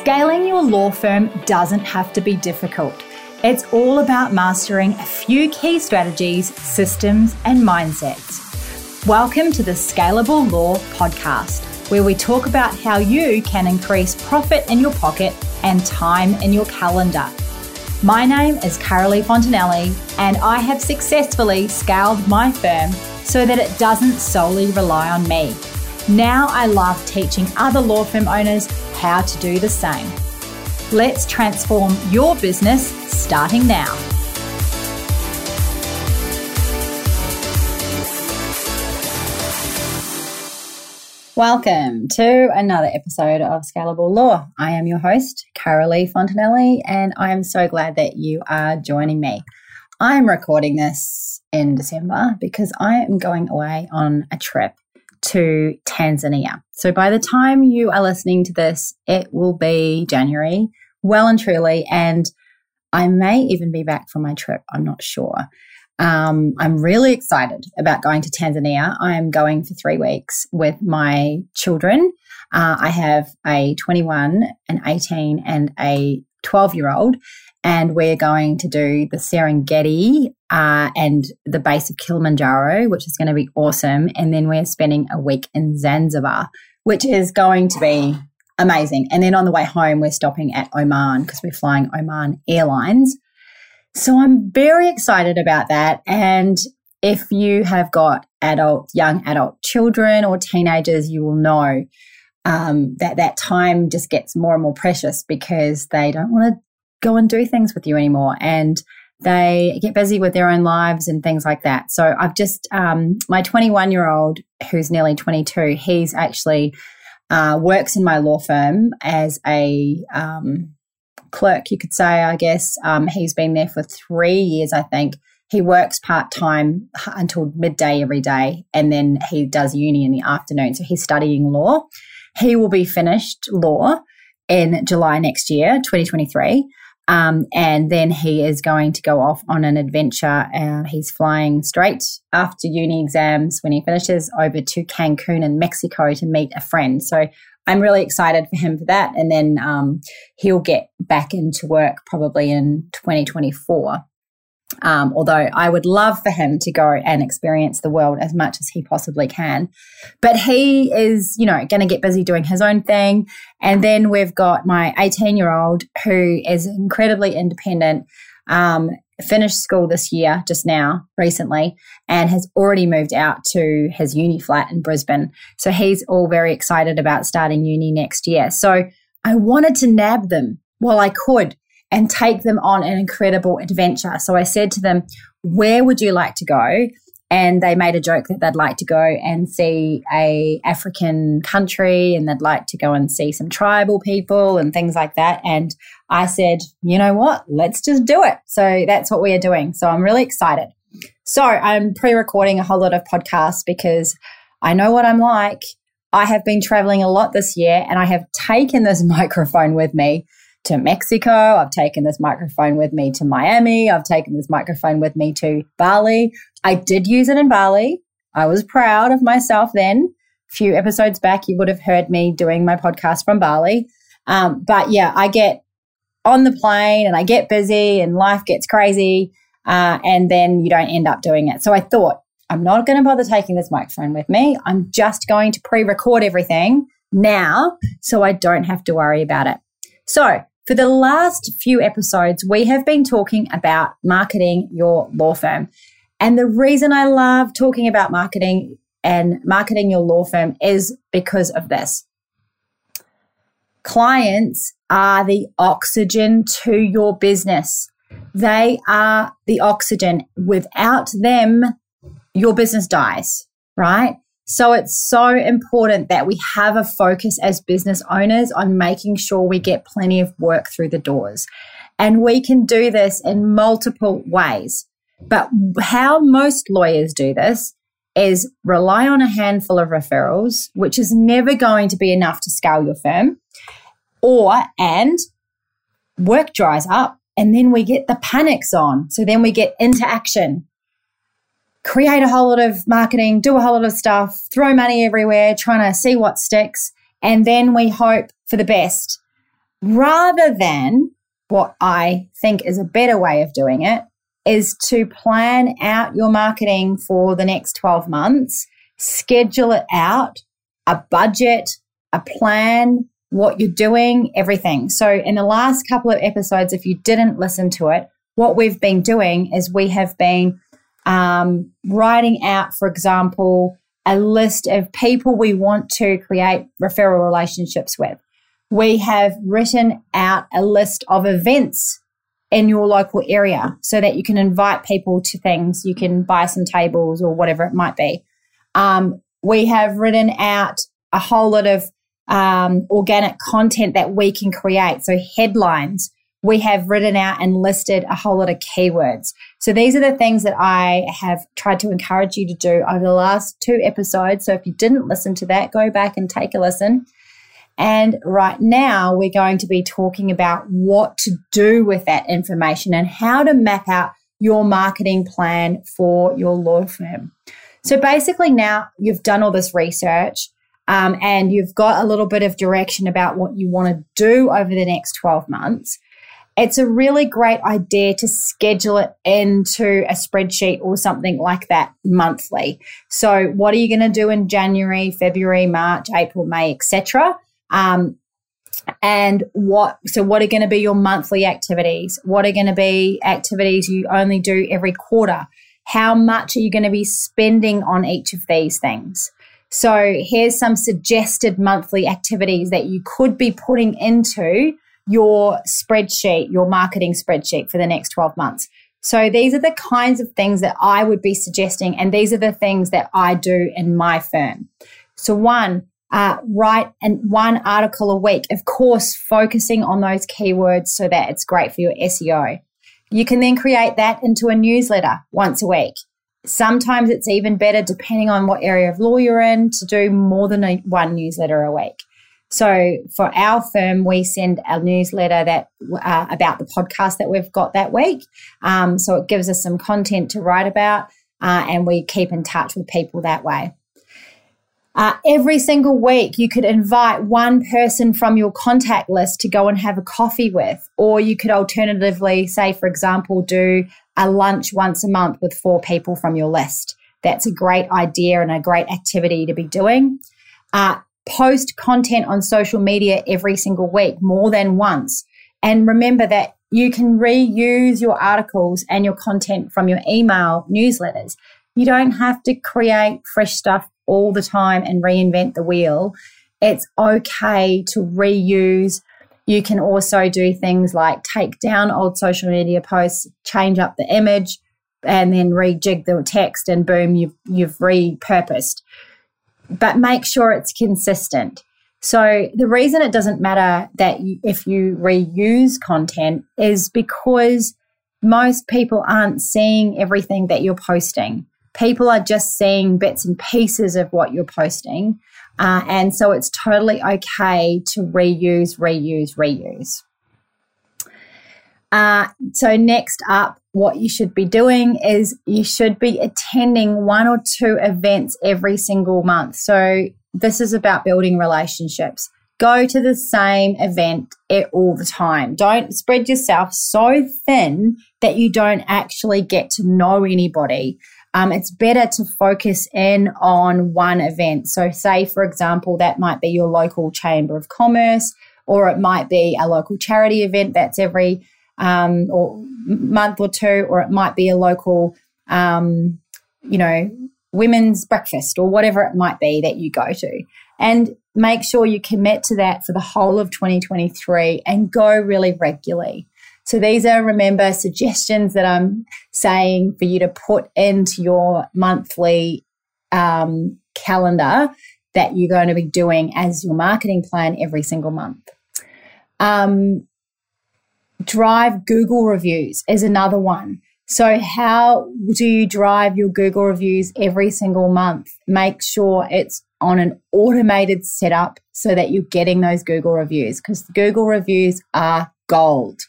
Scaling your law firm doesn't have to be difficult. It's all about mastering a few key strategies, systems, and mindsets. Welcome to the Scalable Law Podcast, where we talk about how you can increase profit in your pocket and time in your calendar. My name is Carolee Fontanelli, and I have successfully scaled my firm so that it doesn't solely rely on me. Now I love teaching other law firm owners how to do the same. Let's transform your business starting now. Welcome to another episode of Scalable Law. I am your host, Carolee Fontanelli, and I am so glad that you are joining me. I'm recording this in December because I am going away on a trip to Tanzania. So by the time you are listening to this, it will be January, well and truly. And I may even be back from my trip. I'm not sure. Um, I'm really excited about going to Tanzania. I'm going for three weeks with my children. Uh, I have a 21, an 18, and a 12 year old and we're going to do the Serengeti uh, and the base of Kilimanjaro, which is going to be awesome. And then we're spending a week in Zanzibar, which is going to be amazing. And then on the way home, we're stopping at Oman because we're flying Oman Airlines. So I'm very excited about that. And if you have got adult, young adult children or teenagers, you will know um, that that time just gets more and more precious because they don't want to go and do things with you anymore. And they get busy with their own lives and things like that. So I've just, um, my 21 year old, who's nearly 22, he's actually uh, works in my law firm as a um, clerk, you could say, I guess. Um, he's been there for three years, I think. He works part time until midday every day, and then he does uni in the afternoon. So he's studying law. He will be finished law in July next year, 2023. Um, and then he is going to go off on an adventure. Uh, he's flying straight after uni exams when he finishes over to Cancun in Mexico to meet a friend. So I'm really excited for him for that. And then um, he'll get back into work probably in 2024. Um, although I would love for him to go and experience the world as much as he possibly can. But he is, you know, going to get busy doing his own thing. And then we've got my 18 year old who is incredibly independent, um, finished school this year, just now, recently, and has already moved out to his uni flat in Brisbane. So he's all very excited about starting uni next year. So I wanted to nab them while I could and take them on an incredible adventure. So I said to them, Where would you like to go? And they made a joke that they'd like to go and see a African country and they'd like to go and see some tribal people and things like that. And I said, you know what? Let's just do it. So that's what we are doing. So I'm really excited. So I'm pre-recording a whole lot of podcasts because I know what I'm like. I have been traveling a lot this year and I have taken this microphone with me to Mexico. I've taken this microphone with me to Miami. I've taken this microphone with me to Bali. I did use it in Bali. I was proud of myself then. A few episodes back, you would have heard me doing my podcast from Bali. Um, but yeah, I get on the plane and I get busy and life gets crazy. Uh, and then you don't end up doing it. So I thought, I'm not going to bother taking this microphone with me. I'm just going to pre record everything now so I don't have to worry about it. So for the last few episodes, we have been talking about marketing your law firm. And the reason I love talking about marketing and marketing your law firm is because of this. Clients are the oxygen to your business. They are the oxygen. Without them, your business dies, right? So it's so important that we have a focus as business owners on making sure we get plenty of work through the doors. And we can do this in multiple ways. But how most lawyers do this is rely on a handful of referrals, which is never going to be enough to scale your firm, or and work dries up and then we get the panics on. So then we get into action create a whole lot of marketing, do a whole lot of stuff, throw money everywhere, trying to see what sticks. And then we hope for the best. rather than what I think is a better way of doing it is to plan out your marketing for the next 12 months, schedule it out, a budget, a plan, what you're doing, everything. So, in the last couple of episodes, if you didn't listen to it, what we've been doing is we have been um, writing out, for example, a list of people we want to create referral relationships with. We have written out a list of events in your local area so that you can invite people to things. You can buy some tables or whatever it might be. Um, we have written out a whole lot of um, organic content that we can create. So, headlines. We have written out and listed a whole lot of keywords. So, these are the things that I have tried to encourage you to do over the last two episodes. So, if you didn't listen to that, go back and take a listen. And right now, we're going to be talking about what to do with that information and how to map out your marketing plan for your law firm. So basically, now you've done all this research um, and you've got a little bit of direction about what you want to do over the next 12 months. It's a really great idea to schedule it into a spreadsheet or something like that monthly. So, what are you going to do in January, February, March, April, May, etc.? Um, and what so what are going to be your monthly activities what are going to be activities you only do every quarter how much are you going to be spending on each of these things so here's some suggested monthly activities that you could be putting into your spreadsheet your marketing spreadsheet for the next 12 months so these are the kinds of things that i would be suggesting and these are the things that i do in my firm so one uh, write and one article a week, of course, focusing on those keywords so that it's great for your SEO. You can then create that into a newsletter once a week. Sometimes it's even better, depending on what area of law you're in, to do more than a, one newsletter a week. So for our firm, we send a newsletter that uh, about the podcast that we've got that week. Um, so it gives us some content to write about, uh, and we keep in touch with people that way. Uh, every single week, you could invite one person from your contact list to go and have a coffee with. Or you could alternatively, say, for example, do a lunch once a month with four people from your list. That's a great idea and a great activity to be doing. Uh, post content on social media every single week, more than once. And remember that you can reuse your articles and your content from your email newsletters. You don't have to create fresh stuff all the time and reinvent the wheel. It's okay to reuse. You can also do things like take down old social media posts, change up the image, and then rejig the text, and boom, you've you've repurposed. But make sure it's consistent. So the reason it doesn't matter that you, if you reuse content is because most people aren't seeing everything that you're posting people are just seeing bits and pieces of what you're posting. Uh, and so it's totally okay to reuse, reuse, reuse. Uh, so, next up, what you should be doing is you should be attending one or two events every single month. So, this is about building relationships. Go to the same event all the time. Don't spread yourself so thin that you don't actually get to know anybody um, it's better to focus in on one event. So, say, for example, that might be your local chamber of commerce, or it might be a local charity event that's every um, or month or two, or it might be a local, um, you know, women's breakfast or whatever it might be that you go to. And make sure you commit to that for the whole of 2023 and go really regularly. So these are, remember, suggestions that I'm saying for you to put into your monthly um, calendar that you're going to be doing as your marketing plan every single month. Um, drive Google reviews is another one. So, how do you drive your Google reviews every single month? Make sure it's on an automated setup so that you're getting those Google reviews because Google reviews are gold.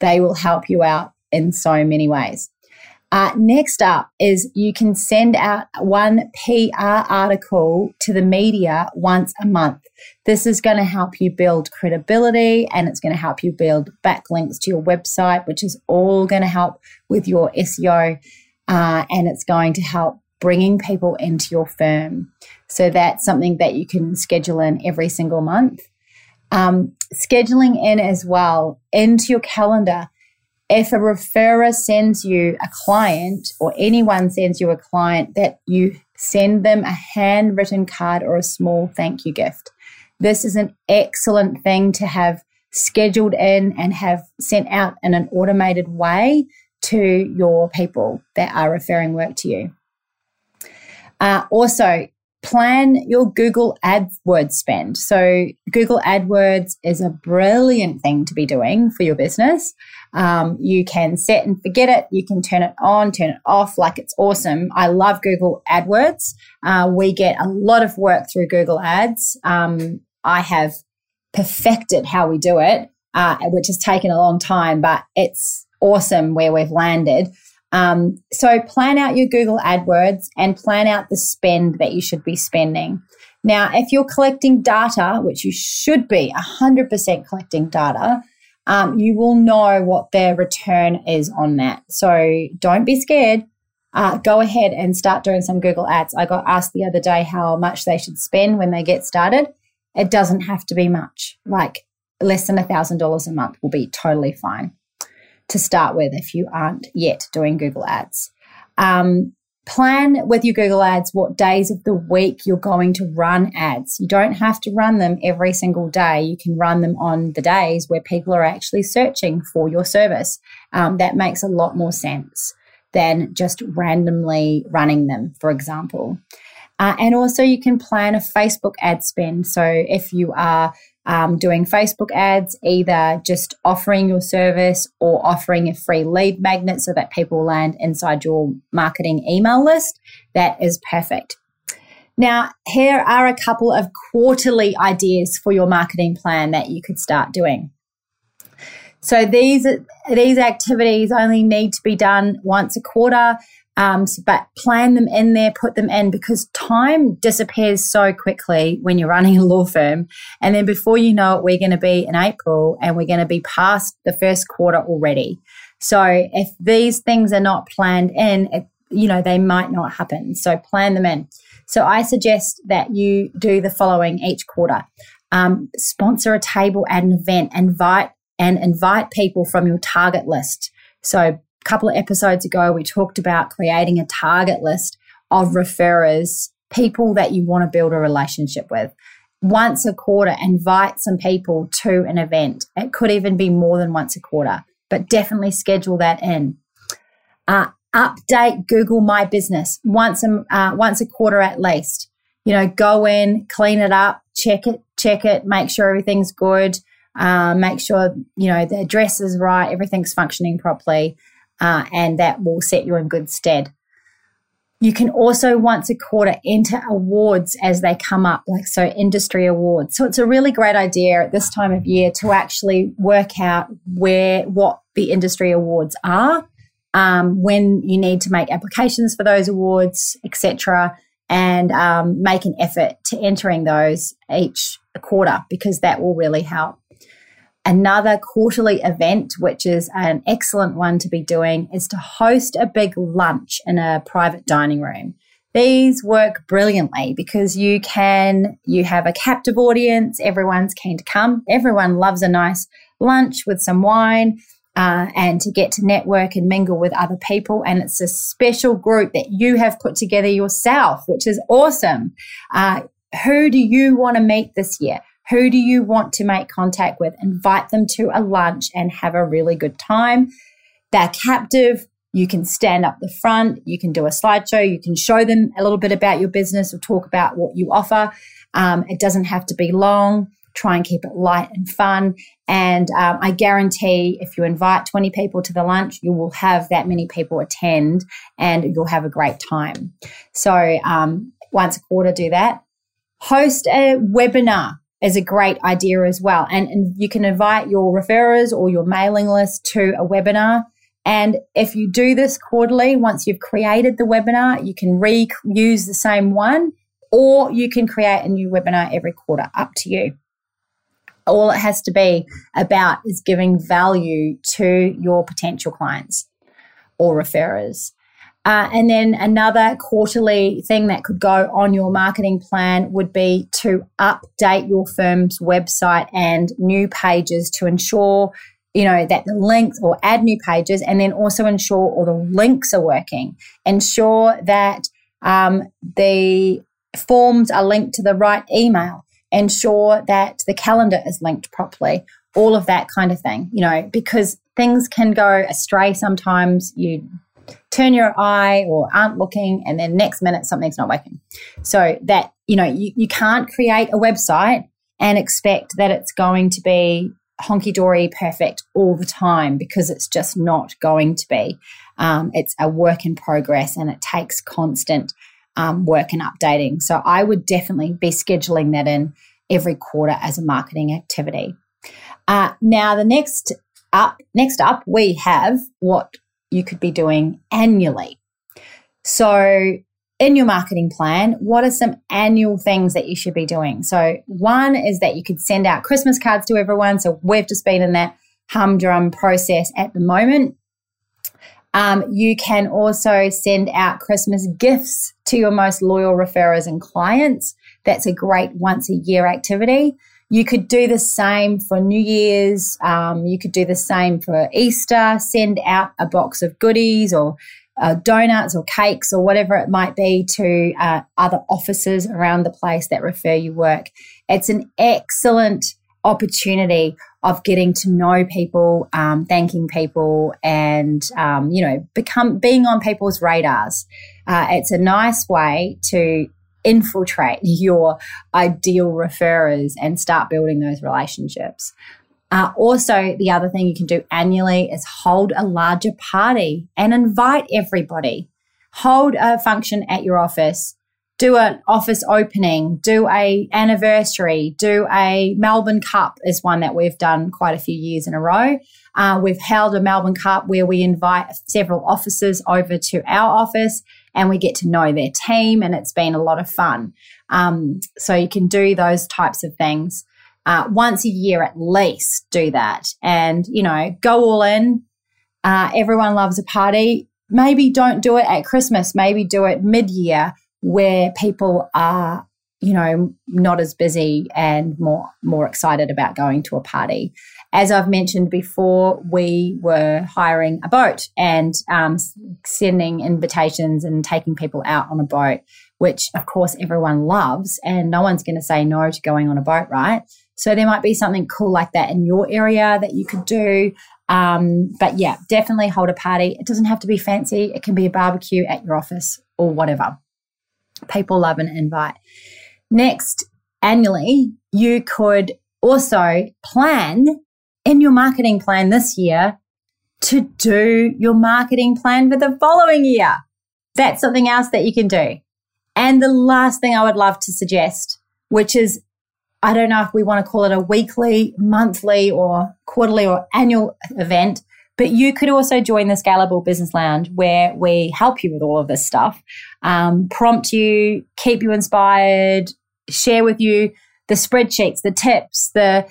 They will help you out in so many ways. Uh, next up is you can send out one PR article to the media once a month. This is going to help you build credibility and it's going to help you build backlinks to your website, which is all going to help with your SEO uh, and it's going to help bringing people into your firm. So that's something that you can schedule in every single month. Um, scheduling in as well into your calendar if a referrer sends you a client or anyone sends you a client that you send them a handwritten card or a small thank you gift. This is an excellent thing to have scheduled in and have sent out in an automated way to your people that are referring work to you. Uh, also, plan your Google AdWords spend. So, Google AdWords is a brilliant thing to be doing for your business. Um, you can set and forget it. You can turn it on, turn it off. Like it's awesome. I love Google AdWords. Uh, we get a lot of work through Google Ads. Um, I have perfected how we do it, uh, which has taken a long time, but it's awesome where we've landed. Um, so plan out your Google AdWords and plan out the spend that you should be spending. Now, if you're collecting data, which you should be 100% collecting data, um, you will know what their return is on that. So don't be scared. Uh, go ahead and start doing some Google ads. I got asked the other day how much they should spend when they get started. It doesn't have to be much, like less than a $1,000 a month will be totally fine to start with if you aren't yet doing Google ads. Um, plan with your Google ads what days of the week you're going to run ads. You don't have to run them every single day. You can run them on the days where people are actually searching for your service. Um, that makes a lot more sense than just randomly running them, for example. Uh, and also, you can plan a Facebook ad spend. So, if you are um, doing Facebook ads, either just offering your service or offering a free lead magnet so that people land inside your marketing email list. That is perfect. Now, here are a couple of quarterly ideas for your marketing plan that you could start doing. So these these activities only need to be done once a quarter. Um, but plan them in there, put them in because time disappears so quickly when you're running a law firm. And then before you know it, we're going to be in April and we're going to be past the first quarter already. So if these things are not planned in, it, you know, they might not happen. So plan them in. So I suggest that you do the following each quarter. Um, sponsor a table at an event, invite and invite people from your target list. So couple of episodes ago, we talked about creating a target list of referrers, people that you want to build a relationship with. Once a quarter, invite some people to an event. It could even be more than once a quarter, but definitely schedule that in. Uh, update Google My Business once a, uh, once a quarter at least. You know, go in, clean it up, check it, check it, make sure everything's good, uh, make sure you know the address is right, everything's functioning properly uh, and that will set you in good stead. You can also once a quarter enter awards as they come up, like so industry awards. So it's a really great idea at this time of year to actually work out where what the industry awards are, um, when you need to make applications for those awards, etc., and um, make an effort to entering those each quarter because that will really help. Another quarterly event, which is an excellent one to be doing, is to host a big lunch in a private dining room. These work brilliantly because you can, you have a captive audience, everyone's keen to come, everyone loves a nice lunch with some wine. Uh, and to get to network and mingle with other people. And it's a special group that you have put together yourself, which is awesome. Uh, who do you want to meet this year? Who do you want to make contact with? Invite them to a lunch and have a really good time. They're captive. You can stand up the front. You can do a slideshow. You can show them a little bit about your business or talk about what you offer. Um, it doesn't have to be long. Try and keep it light and fun. And um, I guarantee if you invite 20 people to the lunch, you will have that many people attend and you'll have a great time. So um, once a quarter, do that. Host a webinar is a great idea as well. And, and you can invite your referrers or your mailing list to a webinar And if you do this quarterly, once you've created the webinar, you can reuse the same one or you can create a new webinar every quarter, up to you. All it has to be about is giving value to your potential clients or referrers. Uh, and then another quarterly thing that could go on your marketing plan would be to update your firm's website and new pages to ensure you know, that the links or add new pages and then also ensure all the links are working. Ensure that um, the forms are linked to the right email. Ensure that the calendar is linked properly. All of that kind of thing, you know, because things can go astray sometimes. You turn your eye or aren't looking and then next minute something's not working. So that, you know, you, you can't create a website and expect that it's going to be honky dory perfect all the time because it's just not going to be. Um, it's a work in progress and it takes constant um, work and updating. So I would definitely be scheduling that in every quarter as a marketing activity. Uh, now the next up, next up, we have what you could be doing annually. So in your marketing plan, what are some annual things that you should be doing? So, one is that you could send out Christmas cards to everyone. So, we've just been in that humdrum process at the moment. Um, you can also send out Christmas gifts to your most loyal referrers and clients. That's a great once a year activity. You could do the same for New Year's. Um, you could do the same for Easter. Send out a box of goodies or uh, donuts or cakes or whatever it might be to uh, other offices around the place that refer you work. It's an excellent opportunity of getting to know people, um, thanking people, and um, you know, become being on people's radars. Uh, it's a nice way to infiltrate your ideal referrers and start building those relationships. Uh, also, the other thing you can do annually is hold a larger party and invite everybody. Hold a function at your office. Do an office opening. Do a anniversary. Do a Melbourne Cup is one that we've done quite a few years in a row. Uh, we've held a Melbourne Cup where we invite several officers over to our office and we get to know their team, and it's been a lot of fun. Um, so you can do those types of things uh, once a year at least do that and, you know, go all in. Uh, everyone loves a party. Maybe don't do it at Christmas. Maybe do it mid year where people are, you know, not as busy and more, more excited about going to a party. As I've mentioned before, we were hiring a boat and um, sending invitations and taking people out on a boat, which of course everyone loves, and no one's going to say no to going on a boat, right? So there might be something cool like that in your area that you could do. Um, but yeah, definitely hold a party. It doesn't have to be fancy. It can be a barbecue at your office or whatever. People love an invite. Next, annually, you could also plan in your marketing plan this year to do your marketing plan for the following year. That's something else that you can do. And the last thing I would love to suggest, which is I don't know if we want to call it a weekly, monthly, or quarterly or annual event, but you could also join the Scalable Business Lounge where we help you with all of this stuff, um, prompt you, keep you inspired, share with you the spreadsheets, the tips, the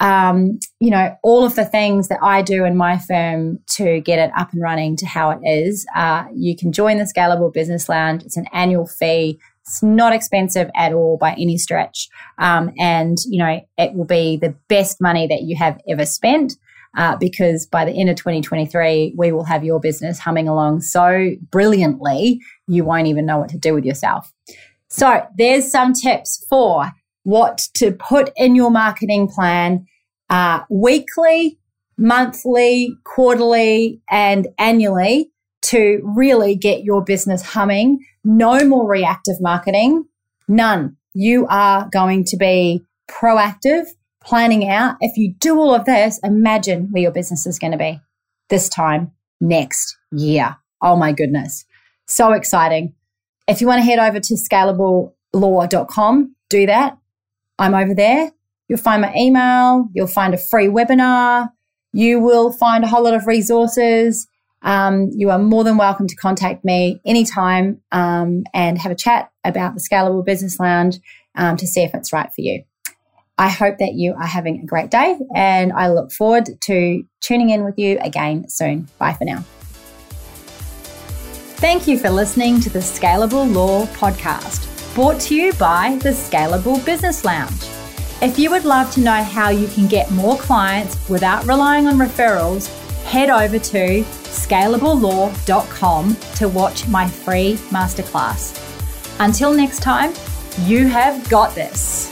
um, you know, all of the things that I do in my firm to get it up and running to how it is. Uh, you can join the Scalable Business Lounge. It's an annual fee. It's not expensive at all by any stretch. Um, and, you know, it will be the best money that you have ever spent. Uh, because by the end of 2023, we will have your business humming along so brilliantly, you won't even know what to do with yourself. So, there's some tips for what to put in your marketing plan uh, weekly, monthly, quarterly, and annually to really get your business humming. No more reactive marketing. None. You are going to be proactive, planning out. If you do all of this, imagine where your business is going to be this time next year. Oh my goodness. So exciting. If you want to head over to scalablelaw.com, do that. I'm over there. You'll find my email. You'll find a free webinar. You will find a whole lot of resources Um, you are more than welcome to contact me anytime um, and have a chat about the Scalable Business Lounge um, to see if it's right for you. I hope that you are having a great day and I look forward to tuning in with you again soon. Bye for now. Thank you for listening to the Scalable Law Podcast, brought to you by the Scalable Business Lounge. If you would love to know how you can get more clients without relying on referrals, head over to scalablelaw.com to watch my free masterclass. Until next time, you have got this.